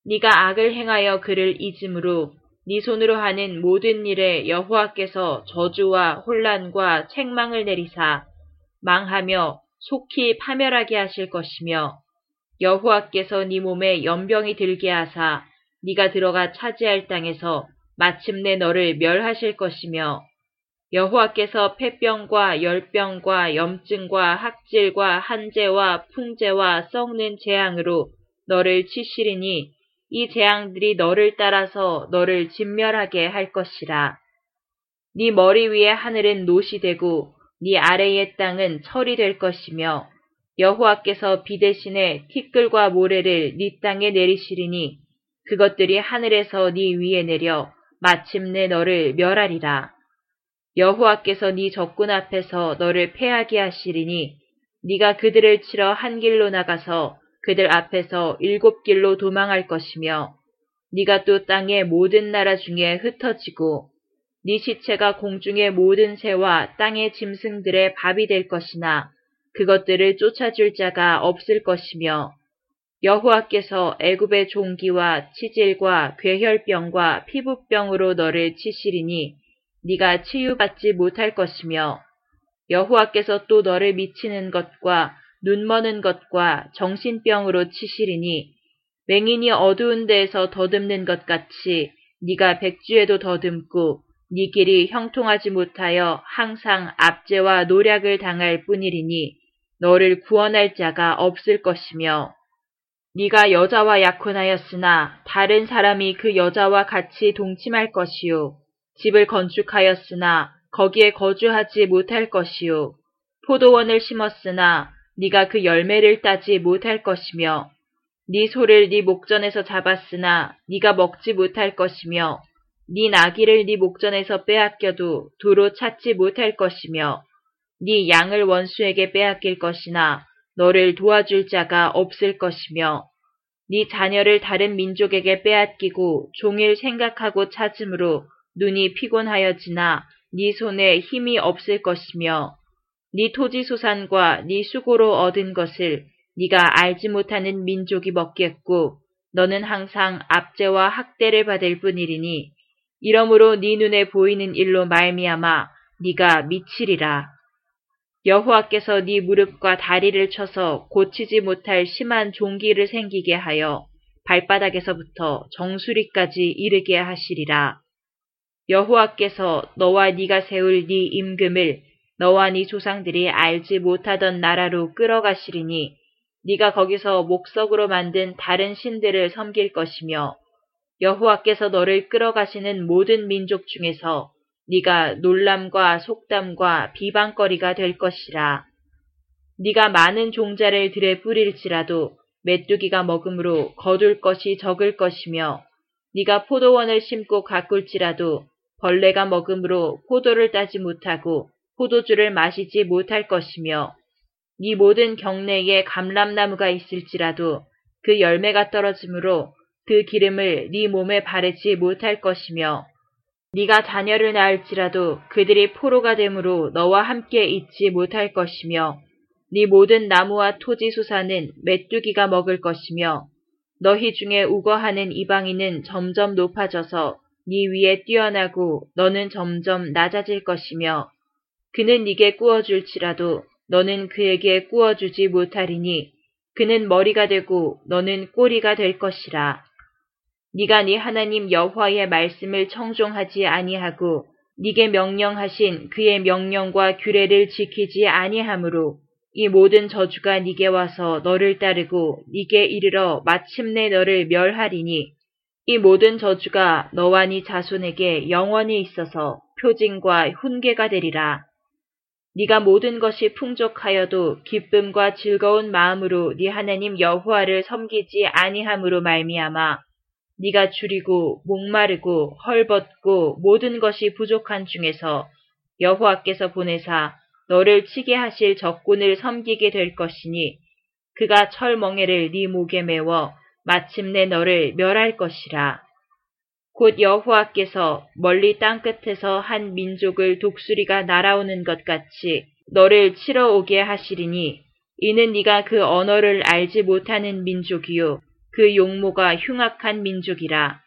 네가 악을 행하여 그를 잊음으로 네 손으로 하는 모든 일에 여호와께서 저주와 혼란과 책망을 내리사 망하며 속히 파멸하게 하실 것이며 여호와께서 네 몸에 연병이 들게 하사 네가 들어가 차지할 땅에서 마침내 너를 멸하실 것이며 여호와께서 폐병과 열병과 염증과 학질과 한재와 풍재와 썩는 재앙으로 너를 치시리니 이 재앙들이 너를 따라서 너를 진멸하게 할 것이라. 네 머리 위에 하늘은 노시 되고 네 아래의 땅은 철이 될 것이며 여호와께서 비 대신에 티끌과 모래를 네 땅에 내리시리니 그것들이 하늘에서 네 위에 내려 마침내 너를 멸하리라. 여호와께서 네 적군 앞에서 너를 패하게 하시리니 네가 그들을 치러 한 길로 나가서 그들 앞에서 일곱 길로 도망할 것이며 네가 또 땅의 모든 나라 중에 흩어지고 네 시체가 공중의 모든 새와 땅의 짐승들의 밥이 될 것이나 그것들을 쫓아줄 자가 없을 것이며 여호와께서 애굽의 종기와 치질과 괴혈병과 피부병으로 너를 치시리니 네가 치유받지 못할 것이며 여호와께서 또 너를 미치는 것과 눈머는 것과 정신병으로 치시리니 맹인이 어두운 데에서 더듬는 것 같이 네가 백주에도 더듬고 네 길이 형통하지 못하여 항상 압제와 노략을 당할 뿐이리니 너를 구원할 자가 없을 것이며 네가 여자와 약혼하였으나 다른 사람이 그 여자와 같이 동침할 것이요 집을 건축하였으나 거기에 거주하지 못할 것이요. 포도원을 심었으나 네가 그 열매를 따지 못할 것이며 네 소를 네 목전에서 잡았으나 네가 먹지 못할 것이며 네 나귀를 네 목전에서 빼앗겨도 도로 찾지 못할 것이며 네 양을 원수에게 빼앗길 것이나 너를 도와줄 자가 없을 것이며 네 자녀를 다른 민족에게 빼앗기고 종일 생각하고 찾음으로 눈이 피곤하여지나 네 손에 힘이 없을 것이며 네 토지 소산과 네 수고로 얻은 것을 네가 알지 못하는 민족이 먹겠고 너는 항상 압제와 학대를 받을 뿐이리니 이러므로 네 눈에 보이는 일로 말미암아 네가 미치리라. 여호와께서 네 무릎과 다리를 쳐서 고치지 못할 심한 종기를 생기게 하여 발바닥에서부터 정수리까지 이르게 하시리라. 여호와께서 너와 네가 세울 네 임금을 너와 네 조상들이 알지 못하던 나라로 끌어가시리니 네가 거기서 목석으로 만든 다른 신들을 섬길 것이며 여호와께서 너를 끌어가시는 모든 민족 중에서 네가 놀람과 속담과 비방거리가 될 것이라. 네가 많은 종자를 들에 뿌릴지라도 메뚜기가 먹음으로 거둘 것이 적을 것이며 네가 포도원을 심고 가꿀지라도 벌레가 먹음으로 포도를 따지 못하고 포도주를 마시지 못할 것이며 네 모든 경내에 감람나무가 있을지라도 그 열매가 떨어지므로 그 기름을 네 몸에 바르지 못할 것이며 네가 자녀를 낳을지라도 그들이 포로가 되므로 너와 함께 있지 못할 것이며 네 모든 나무와 토지 수사는 메뚜기가 먹을 것이며 너희 중에 우거하는 이방인은 점점 높아져서 네 위에 뛰어나고 너는 점점 낮아질 것이며 그는 네게 꾸어줄지라도 너는 그에게 꾸어주지 못하리니 그는 머리가 되고 너는 꼬리가 될 것이라. 네가 네 하나님 여호와의 말씀을 청종하지 아니하고 네게 명령하신 그의 명령과 규례를 지키지 아니하므로 이 모든 저주가 네게 와서 너를 따르고 네게 이르러 마침내 너를 멸하리니 이 모든 저주가 너와 네 자손에게 영원히 있어서 표징과 훈계가 되리라. 네가 모든 것이 풍족하여도 기쁨과 즐거운 마음으로 네 하나님 여호와를 섬기지 아니함으로 말미암아 네가 줄이고 목마르고 헐벗고 모든 것이 부족한 중에서 여호와께서 보내사 너를 치게 하실 적군을 섬기게 될 것이니 그가 철멍에를 네 목에 메워 마침내 너를 멸할 것이라. 곧 여호와께서 멀리 땅끝에서 한 민족을 독수리가 날아오는 것 같이 너를 치러 오게 하시리니 이는 네가 그 언어를 알지 못하는 민족이요 그 용모가 흉악한 민족이라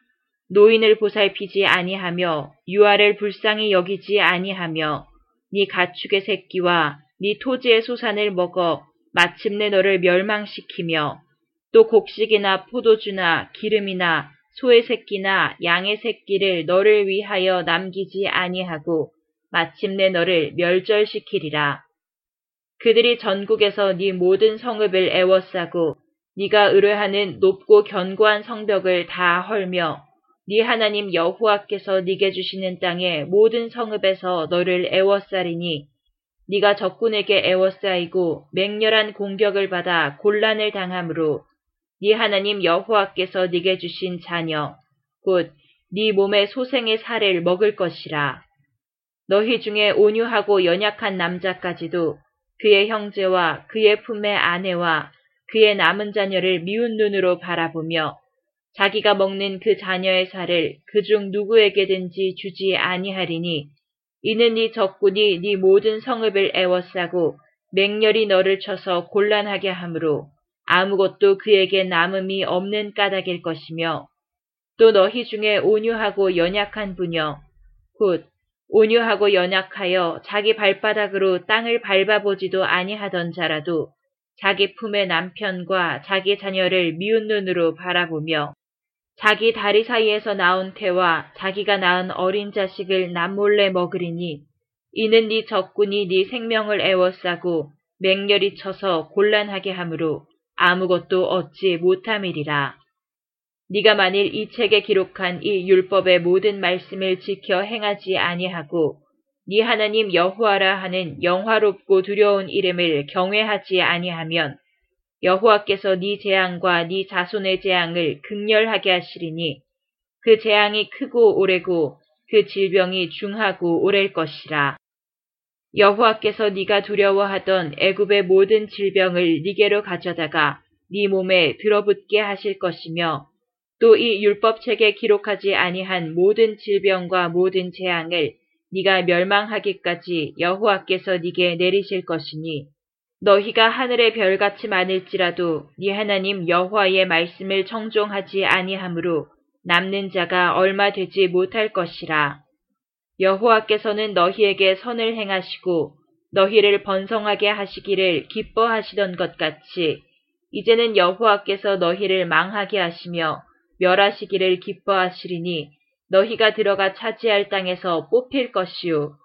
노인을 보살피지 아니하며 유아를 불쌍히 여기지 아니하며 네 가축의 새끼와 네 토지의 소산을 먹어 마침내 너를 멸망시키며 또 곡식이나 포도주나 기름이나 소의 새끼나 양의 새끼를 너를 위하여 남기지 아니하고 마침내 너를 멸절시키리라. 그들이 전국에서 네 모든 성읍을 애워싸고 네가 의뢰하는 높고 견고한 성벽을 다 헐며 네 하나님 여호와께서 네게 주시는 땅의 모든 성읍에서 너를 애워싸리니 네가 적군에게 애워싸이고 맹렬한 공격을 받아 곤란을 당함으로 네 하나님 여호와께서 네게 주신 자녀 곧 네 몸의 소생의 살을 먹을 것이라. 너희 중에 온유하고 연약한 남자까지도 그의 형제와 그의 품의 아내와 그의 남은 자녀를 미운 눈으로 바라보며 자기가 먹는 그 자녀의 살을 그중 누구에게든지 주지 아니하리니 이는 네 적군이 네 모든 성읍을 애워싸고 맹렬히 너를 쳐서 곤란하게 하므로 아무것도 그에게 남음이 없는 까닭일 것이며 또 너희 중에 온유하고 연약한 분여 곧 온유하고 연약하여 자기 발바닥으로 땅을 밟아보지도 아니하던 자라도 자기 품의 남편과 자기 자녀를 미운 눈으로 바라보며 자기 다리 사이에서 나온 태와 자기가 낳은 어린 자식을 남몰래 먹으리니 이는 네 적군이 네 생명을 애워싸고 맹렬히 쳐서 곤란하게 하므로 아무것도 얻지 못함이리라. 네가 만일 이 책에 기록한 이 율법의 모든 말씀을 지켜 행하지 아니하고 네 하나님 여호와라 하는 영화롭고 두려운 이름을 경외하지 아니하면 여호와께서 네 재앙과 네 자손의 재앙을 극렬하게 하시리니 그 재앙이 크고 오래고 그 질병이 중하고 오랠 것이라. 여호와께서 네가 두려워하던 애굽의 모든 질병을 네게로 가져다가 네 몸에 들어붙게 하실 것이며 또 이 율법책에 기록하지 아니한 모든 질병과 모든 재앙을 네가 멸망하기까지 여호와께서 네게 내리실 것이니 너희가 하늘의 별같이 많을지라도 네 하나님 여호와의 말씀을 청종하지 아니하므로 남는 자가 얼마 되지 못할 것이라. 여호와께서는 너희에게 선을 행하시고 너희를 번성하게 하시기를 기뻐하시던 것 같이 이제는 여호와께서 너희를 망하게 하시며 멸하시기를 기뻐하시리니 너희가 들어가 차지할 땅에서 뽑힐 것이요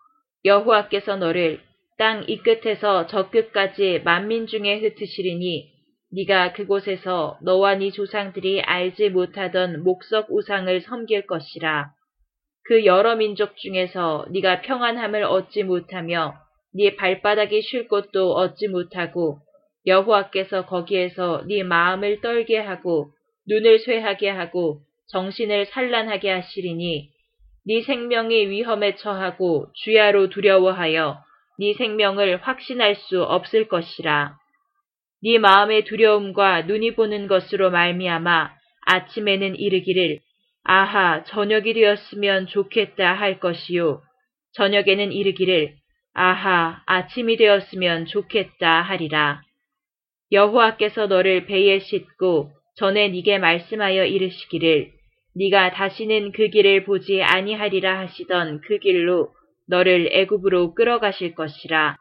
여호와께서 너를 땅 이 끝에서 저 끝까지 만민 중에 흩으시리니 네가 그곳에서 너와 네 조상들이 알지 못하던 목석 우상을 섬길 것이라. 그 여러 민족 중에서 네가 평안함을 얻지 못하며 네 발바닥이 쉴 곳도 얻지 못하고 여호와께서 거기에서 네 마음을 떨게 하고 눈을 쇠하게 하고 정신을 산란하게 하시리니 네 생명이 위험에 처하고 주야로 두려워하여 네 생명을 확신할 수 없을 것이라. 네 마음의 두려움과 눈이 보는 것으로 말미암아 아침에는 이르기를 아하 저녁이 되었으면 좋겠다 할 것이요 저녁에는 이르기를 아하 아침이 되었으면 좋겠다 하리라. 여호와께서 너를 배에 싣고 전에 네게 말씀하여 이르시기를 네가 다시는 그 길을 보지 아니하리라 하시던 그 길로 너를 애굽으로 끌어가실 것이라.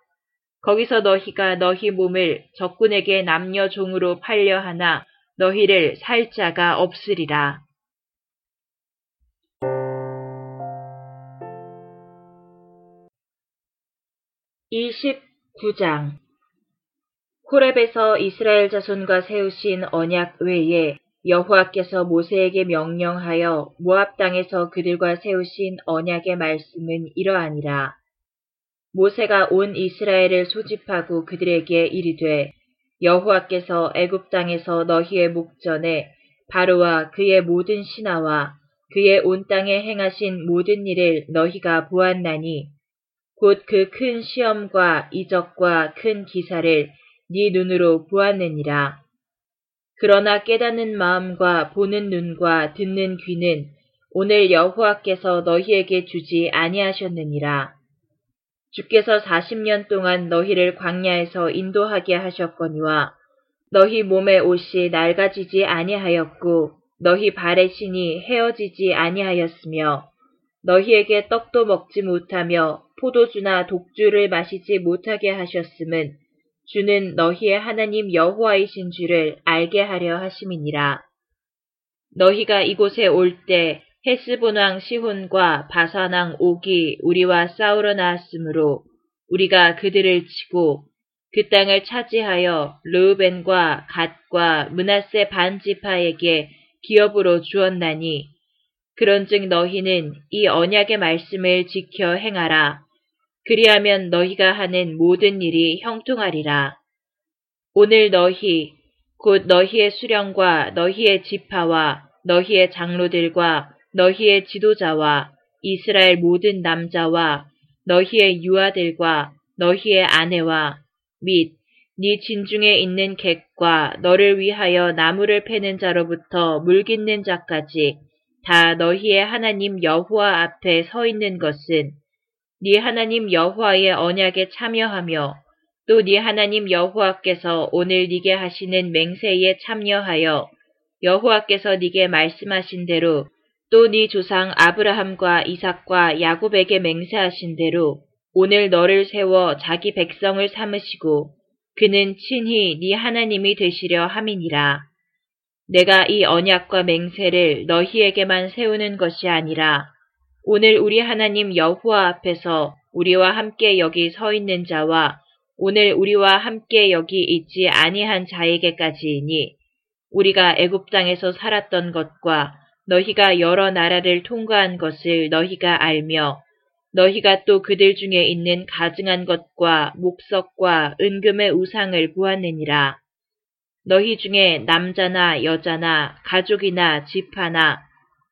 거기서 너희가 너희 몸을 적군에게 남녀 종으로 팔려 하나 너희를 살 자가 없으리라. (29장) 호렙에서 이스라엘 자손과 세우신 언약 외에 여호와께서 모세에게 명령하여 모압 땅에서 그들과 세우신 언약의 말씀은 이러하니라. 모세가 온 이스라엘을 소집하고 그들에게 이르되 여호와께서 애굽 땅에서 너희의 목전에 바로와 그의 모든 신하와 그의 온 땅에 행하신 모든 일을 너희가 보았나니 곧 그 큰 시험과 이적과 큰 기사를 네 눈으로 보았느니라. 그러나 깨닫는 마음과 보는 눈과 듣는 귀는 오늘 여호와께서 너희에게 주지 아니하셨느니라. 주께서 40년 동안 너희를 광야에서 인도하게 하셨거니와 너희 몸의 옷이 낡아지지 아니하였고 너희 발의 신이 헤어지지 아니하였으며 너희에게 떡도 먹지 못하며 포도주나 독주를 마시지 못하게 하셨음은 주는 너희의 하나님 여호와이신 줄을 알게 하려 하심이니라. 너희가 이곳에 올 때 헤스본 왕 시혼과 바산 왕 옥이 우리와 싸우러 나왔으므로 우리가 그들을 치고 그 땅을 차지하여 르우벤과 갓과 문하세 반지파에게 기업으로 주었나니 그런즉 너희는 이 언약의 말씀을 지켜 행하라. 그리하면 너희가 하는 모든 일이 형통하리라. 오늘 너희 곧 너희의 수령과 너희의 지파와 너희의 장로들과 너희의 지도자와 이스라엘 모든 남자와 너희의 유아들과 너희의 아내와 및 네 진중에 있는 객과 너를 위하여 나무를 패는 자로부터 물 깃는 자까지 다 너희의 하나님 여호와 앞에 서 있는 것은 네 하나님 여호와의 언약에 참여하며 또 네 하나님 여호와께서 오늘 네게 하시는 맹세에 참여하여 여호와께서 네게 말씀하신 대로 또 네 조상 아브라함과 이삭과 야곱에게 맹세하신 대로 오늘 너를 세워 자기 백성을 삼으시고 그는 친히 네 하나님이 되시려 함이니라. 내가 이 언약과 맹세를 너희에게만 세우는 것이 아니라 오늘 우리 하나님 여호와 앞에서 우리와 함께 여기 서 있는 자와 오늘 우리와 함께 여기 있지 아니한 자에게까지이니 우리가 애굽 땅에서 살았던 것과 너희가 여러 나라를 통과한 것을 너희가 알며 너희가 또 그들 중에 있는 가증한 것과 목석과 은금의 우상을 보았느니라. 너희 중에 남자나 여자나 가족이나 집하나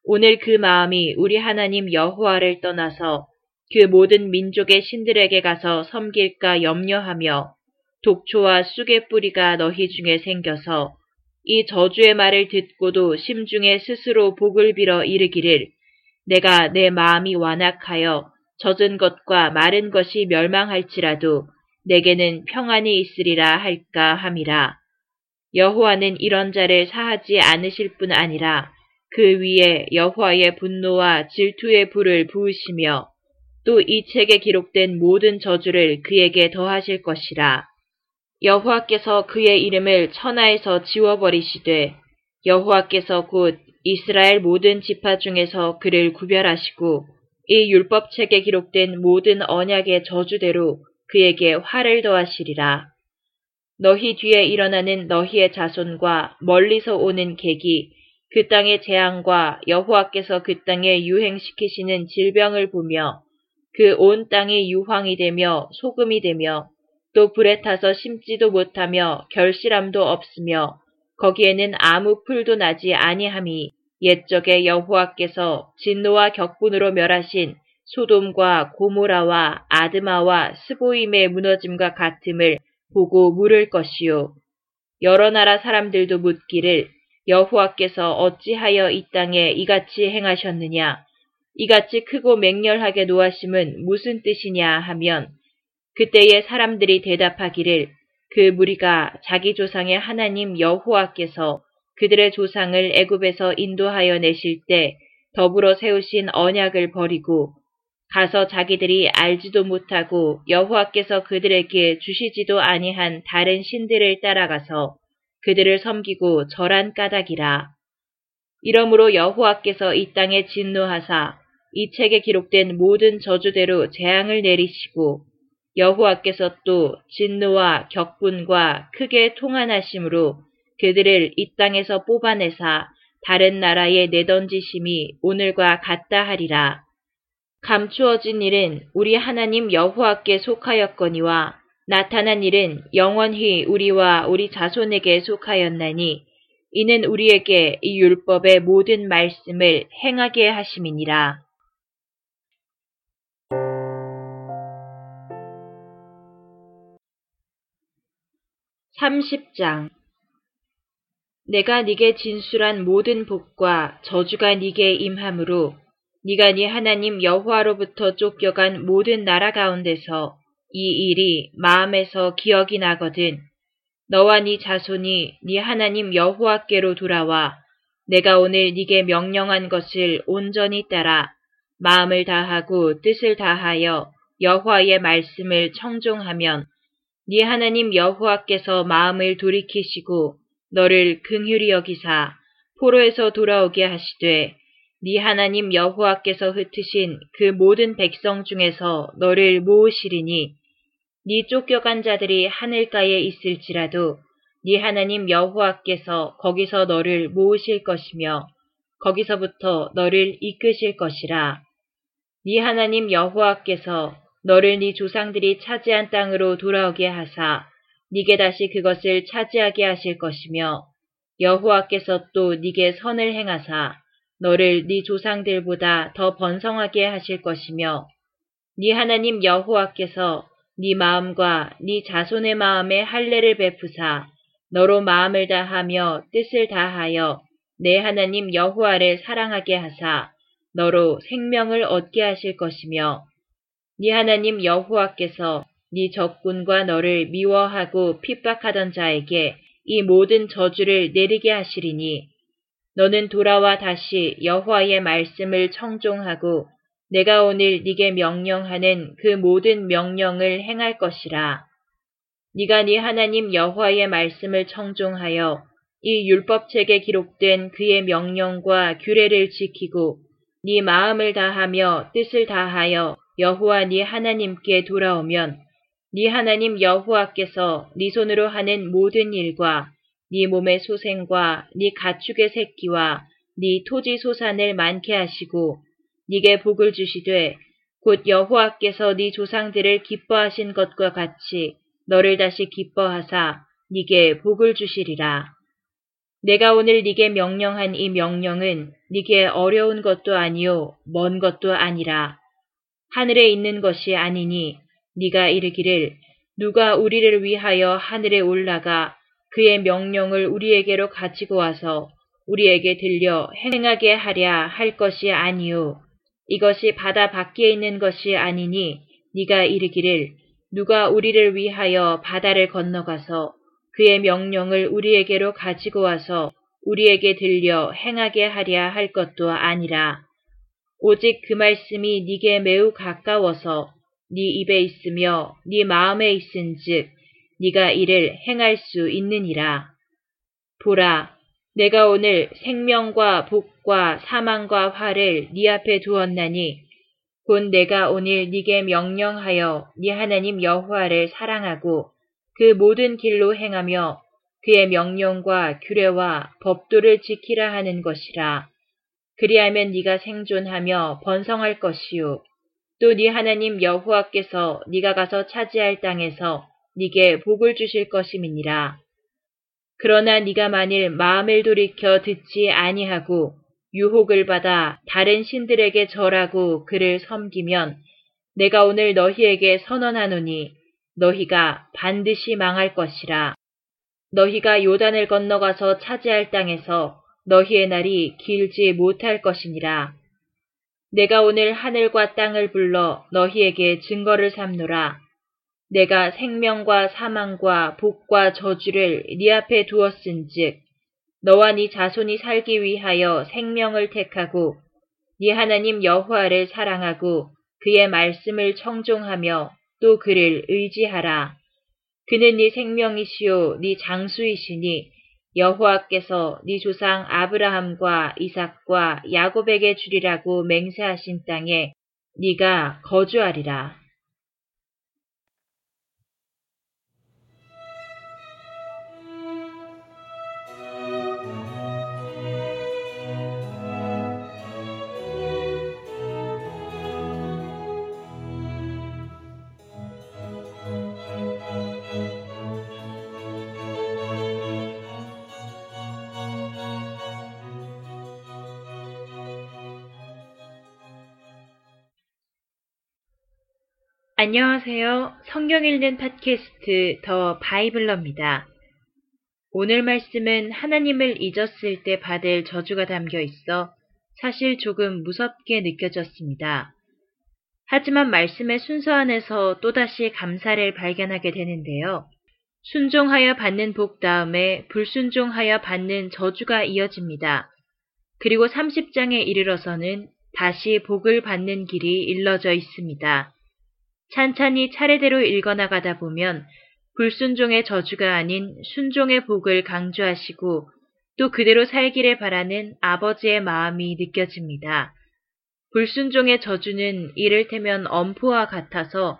오늘 그 마음이 우리 하나님 여호와를 떠나서 그 모든 민족의 신들에게 가서 섬길까 염려하며 독초와 쑥의 뿌리가 너희 중에 생겨서 이 저주의 말을 듣고도 심중에 스스로 복을 빌어 이르기를 내가 내 마음이 완악하여 젖은 것과 마른 것이 멸망할지라도 내게는 평안이 있으리라 할까 함이라. 여호와는 이런 자를 사하지 않으실 뿐 아니라 그 위에 여호와의 분노와 질투의 불을 부으시며 또 이 책에 기록된 모든 저주를 그에게 더하실 것이라. 여호와께서 그의 이름을 천하에서 지워버리시되 여호와께서 곧 이스라엘 모든 지파 중에서 그를 구별하시고 이 율법책에 기록된 모든 언약의 저주대로 그에게 화를 더하시리라. 너희 뒤에 일어나는 너희의 자손과 멀리서 오는 객이 그 땅의 재앙과 여호와께서 그 땅에 유행시키시는 질병을 보며 그 온 땅이 유황이 되며 소금이 되며 또 불에 타서 심지도 못하며 결실함도 없으며 거기에는 아무 풀도 나지 아니함이 옛적에 여호와께서 진노와 격분으로 멸하신 소돔과 고모라와 아드마와 스보임의 무너짐과 같음을 보고 물을 것이요. 여러 나라 사람들도 묻기를 여호와께서 어찌하여 이 땅에 이같이 행하셨느냐? 이같이 크고 맹렬하게 노하심은 무슨 뜻이냐 하면 그때의 사람들이 대답하기를 그 무리가 자기 조상의 하나님 여호와께서 그들의 조상을 애굽에서 인도하여 내실 때 더불어 세우신 언약을 버리고 가서 자기들이 알지도 못하고 여호와께서 그들에게 주시지도 아니한 다른 신들을 따라가서 그들을 섬기고 절한 까닭이라. 이러므로 여호와께서 이 땅에 진노하사 이 책에 기록된 모든 저주대로 재앙을 내리시고 여호와께서 또 진노와 격분과 크게 통한하심으로 그들을 이 땅에서 뽑아내사 다른 나라에 내던지심이 오늘과 같다 하리라. 감추어진 일은 우리 하나님 여호와께 속하였거니와 나타난 일은 영원히 우리와 우리 자손에게 속하였나니 이는 우리에게 이 율법의 모든 말씀을 행하게 하심이니라. 30장 내가 네게 진술한 모든 복과 저주가 네게 임함으로 네가 네 하나님 여호와로부터 쫓겨간 모든 나라 가운데서 이 일이 마음에서 기억이 나거든. 너와 네 자손이 네 하나님 여호와께로 돌아와 내가 오늘 네게 명령한 것을 온전히 따라 마음을 다하고 뜻을 다하여 여호와의 말씀을 청종하면 네 하나님 여호와께서 마음을 돌이키시고 너를 긍휼히 여기사 포로에서 돌아오게 하시되 네 하나님 여호와께서 흩으신 그 모든 백성 중에서 너를 모으시리니 네 쫓겨간 자들이 하늘가에 있을지라도 네 하나님 여호와께서 거기서 너를 모으실 것이며 거기서부터 너를 이끄실 것이라. 네 하나님 여호와께서 너를 네 조상들이 차지한 땅으로 돌아오게 하사 네게 다시 그것을 차지하게 하실 것이며 여호와께서 또 네게 선을 행하사 너를 네 조상들보다 더 번성하게 하실 것이며 네 하나님 여호와께서 네 마음과 네 자손의 마음에 할례를 베푸사 너로 마음을 다하며 뜻을 다하여 내 하나님 여호와를 사랑하게 하사 너로 생명을 얻게 하실 것이며 네 하나님 여호와께서 네 적군과 너를 미워하고 핍박하던 자에게 이 모든 저주를 내리게 하시리니 너는 돌아와 다시 여호와의 말씀을 청종하고 내가 오늘 네게 명령하는 그 모든 명령을 행할 것이라. 네가 네 하나님 여호와의 말씀을 청종하여 이 율법책에 기록된 그의 명령과 규례를 지키고 네 마음을 다하며 뜻을 다하여 여호와 네 하나님께 돌아오면 네 하나님 여호와께서 네 손으로 하는 모든 일과 네 몸의 소생과 네 가축의 새끼와 네 토지 소산을 많게 하시고 네게 복을 주시되 곧 여호와께서 네 조상들을 기뻐하신 것과 같이 너를 다시 기뻐하사 네게 복을 주시리라. 내가 오늘 네게 명령한 이 명령은 네게 어려운 것도 아니요 먼 것도 아니라 하늘에 있는 것이 아니니 네가 이르기를 누가 우리를 위하여 하늘에 올라가 그의 명령을 우리에게로 가지고 와서 우리에게 들려 행하게 하랴 할 것이 아니요 이것이 바다 밖에 있는 것이 아니니 네가 이르기를 누가 우리를 위하여 바다를 건너가서 그의 명령을 우리에게로 가지고 와서 우리에게 들려 행하게 하랴 할 것도 아니라. 오직 그 말씀이 네게 매우 가까워서 네 입에 있으며 네 마음에 있은즉 네가 이를 행할 수 있느니라. 보라, 내가 오늘 생명과 복과 사망과 화를 네 앞에 두었나니 곧 내가 오늘 네게 명령하여 네 하나님 여호와를 사랑하고 그 모든 길로 행하며 그의 명령과 규례와 법도를 지키라 하는 것이라. 그리하면 네가 생존하며 번성할 것이요. 또 네 하나님 여호와께서 네가 가서 차지할 땅에서 네게 복을 주실 것임이니라. 그러나 네가 만일 마음을 돌이켜 듣지 아니하고 유혹을 받아 다른 신들에게 절하고 그를 섬기면 내가 오늘 너희에게 선언하노니 너희가 반드시 망할 것이라. 너희가 요단을 건너가서 차지할 땅에서 너희의 날이 길지 못할 것이니라. 내가 오늘 하늘과 땅을 불러 너희에게 증거를 삼노라. 내가 생명과 사망과 복과 저주를 네 앞에 두었은즉 너와 네 자손이 살기 위하여 생명을 택하고 네 하나님 여호와를 사랑하고 그의 말씀을 청종하며 또 그를 의지하라. 그는 네 생명이시요 네 장수이시니 여호와께서 네 조상 아브라함과 이삭과 야곱에게 주리라고 맹세하신 땅에 네가 거주하리라. 안녕하세요. 성경 읽는 팟캐스트 더 바이블러입니다. 오늘 말씀은 하나님을 잊었을 때 받을 저주가 담겨 있어 사실 조금 무섭게 느껴졌습니다. 하지만 말씀의 순서 안에서 또다시 감사를 발견하게 되는데요. 순종하여 받는 복 다음에 불순종하여 받는 저주가 이어집니다. 그리고 30장에 이르러서는 다시 복을 받는 길이 일러져 있습니다. 찬찬히 차례대로 읽어나가다 보면 불순종의 저주가 아닌 순종의 복을 강조하시고 또 그대로 살기를 바라는 아버지의 마음이 느껴집니다. 불순종의 저주는 이를테면 엄포와 같아서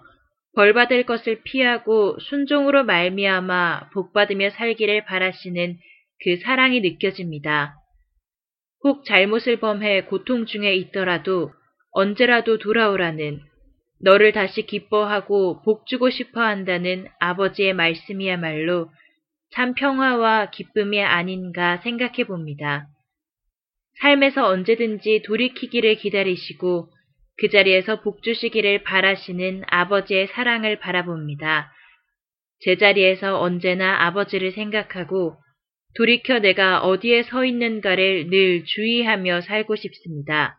벌받을 것을 피하고 순종으로 말미암아 복받으며 살기를 바라시는 그 사랑이 느껴집니다. 혹 잘못을 범해 고통 중에 있더라도 언제라도 돌아오라는 너를 다시 기뻐하고 복주고 싶어 한다는 아버지의 말씀이야말로 참 평화와 기쁨이 아닌가 생각해 봅니다. 삶에서 언제든지 돌이키기를 기다리시고 그 자리에서 복주시기를 바라시는 아버지의 사랑을 바라봅니다. 제자리에서 언제나 아버지를 생각하고 돌이켜 내가 어디에 서 있는가를 늘 주의하며 살고 싶습니다.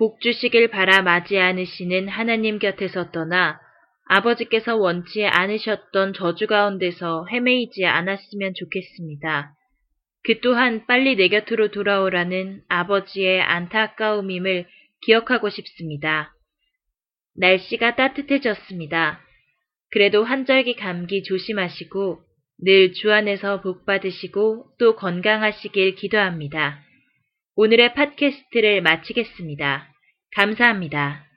복주시길 바라 맞이 않으시는 하나님 곁에서 떠나 아버지께서 원치 않으셨던 저주 가운데서 헤매이지 않았으면 좋겠습니다. 그 또한 빨리 내 곁으로 돌아오라는 아버지의 안타까움임을 기억하고 싶습니다. 날씨가 따뜻해졌습니다. 그래도 한절기 감기 조심하시고 늘 주 안에서 복 받으시고 또 건강하시길 기도합니다. 오늘의 팟캐스트를 마치겠습니다. 감사합니다.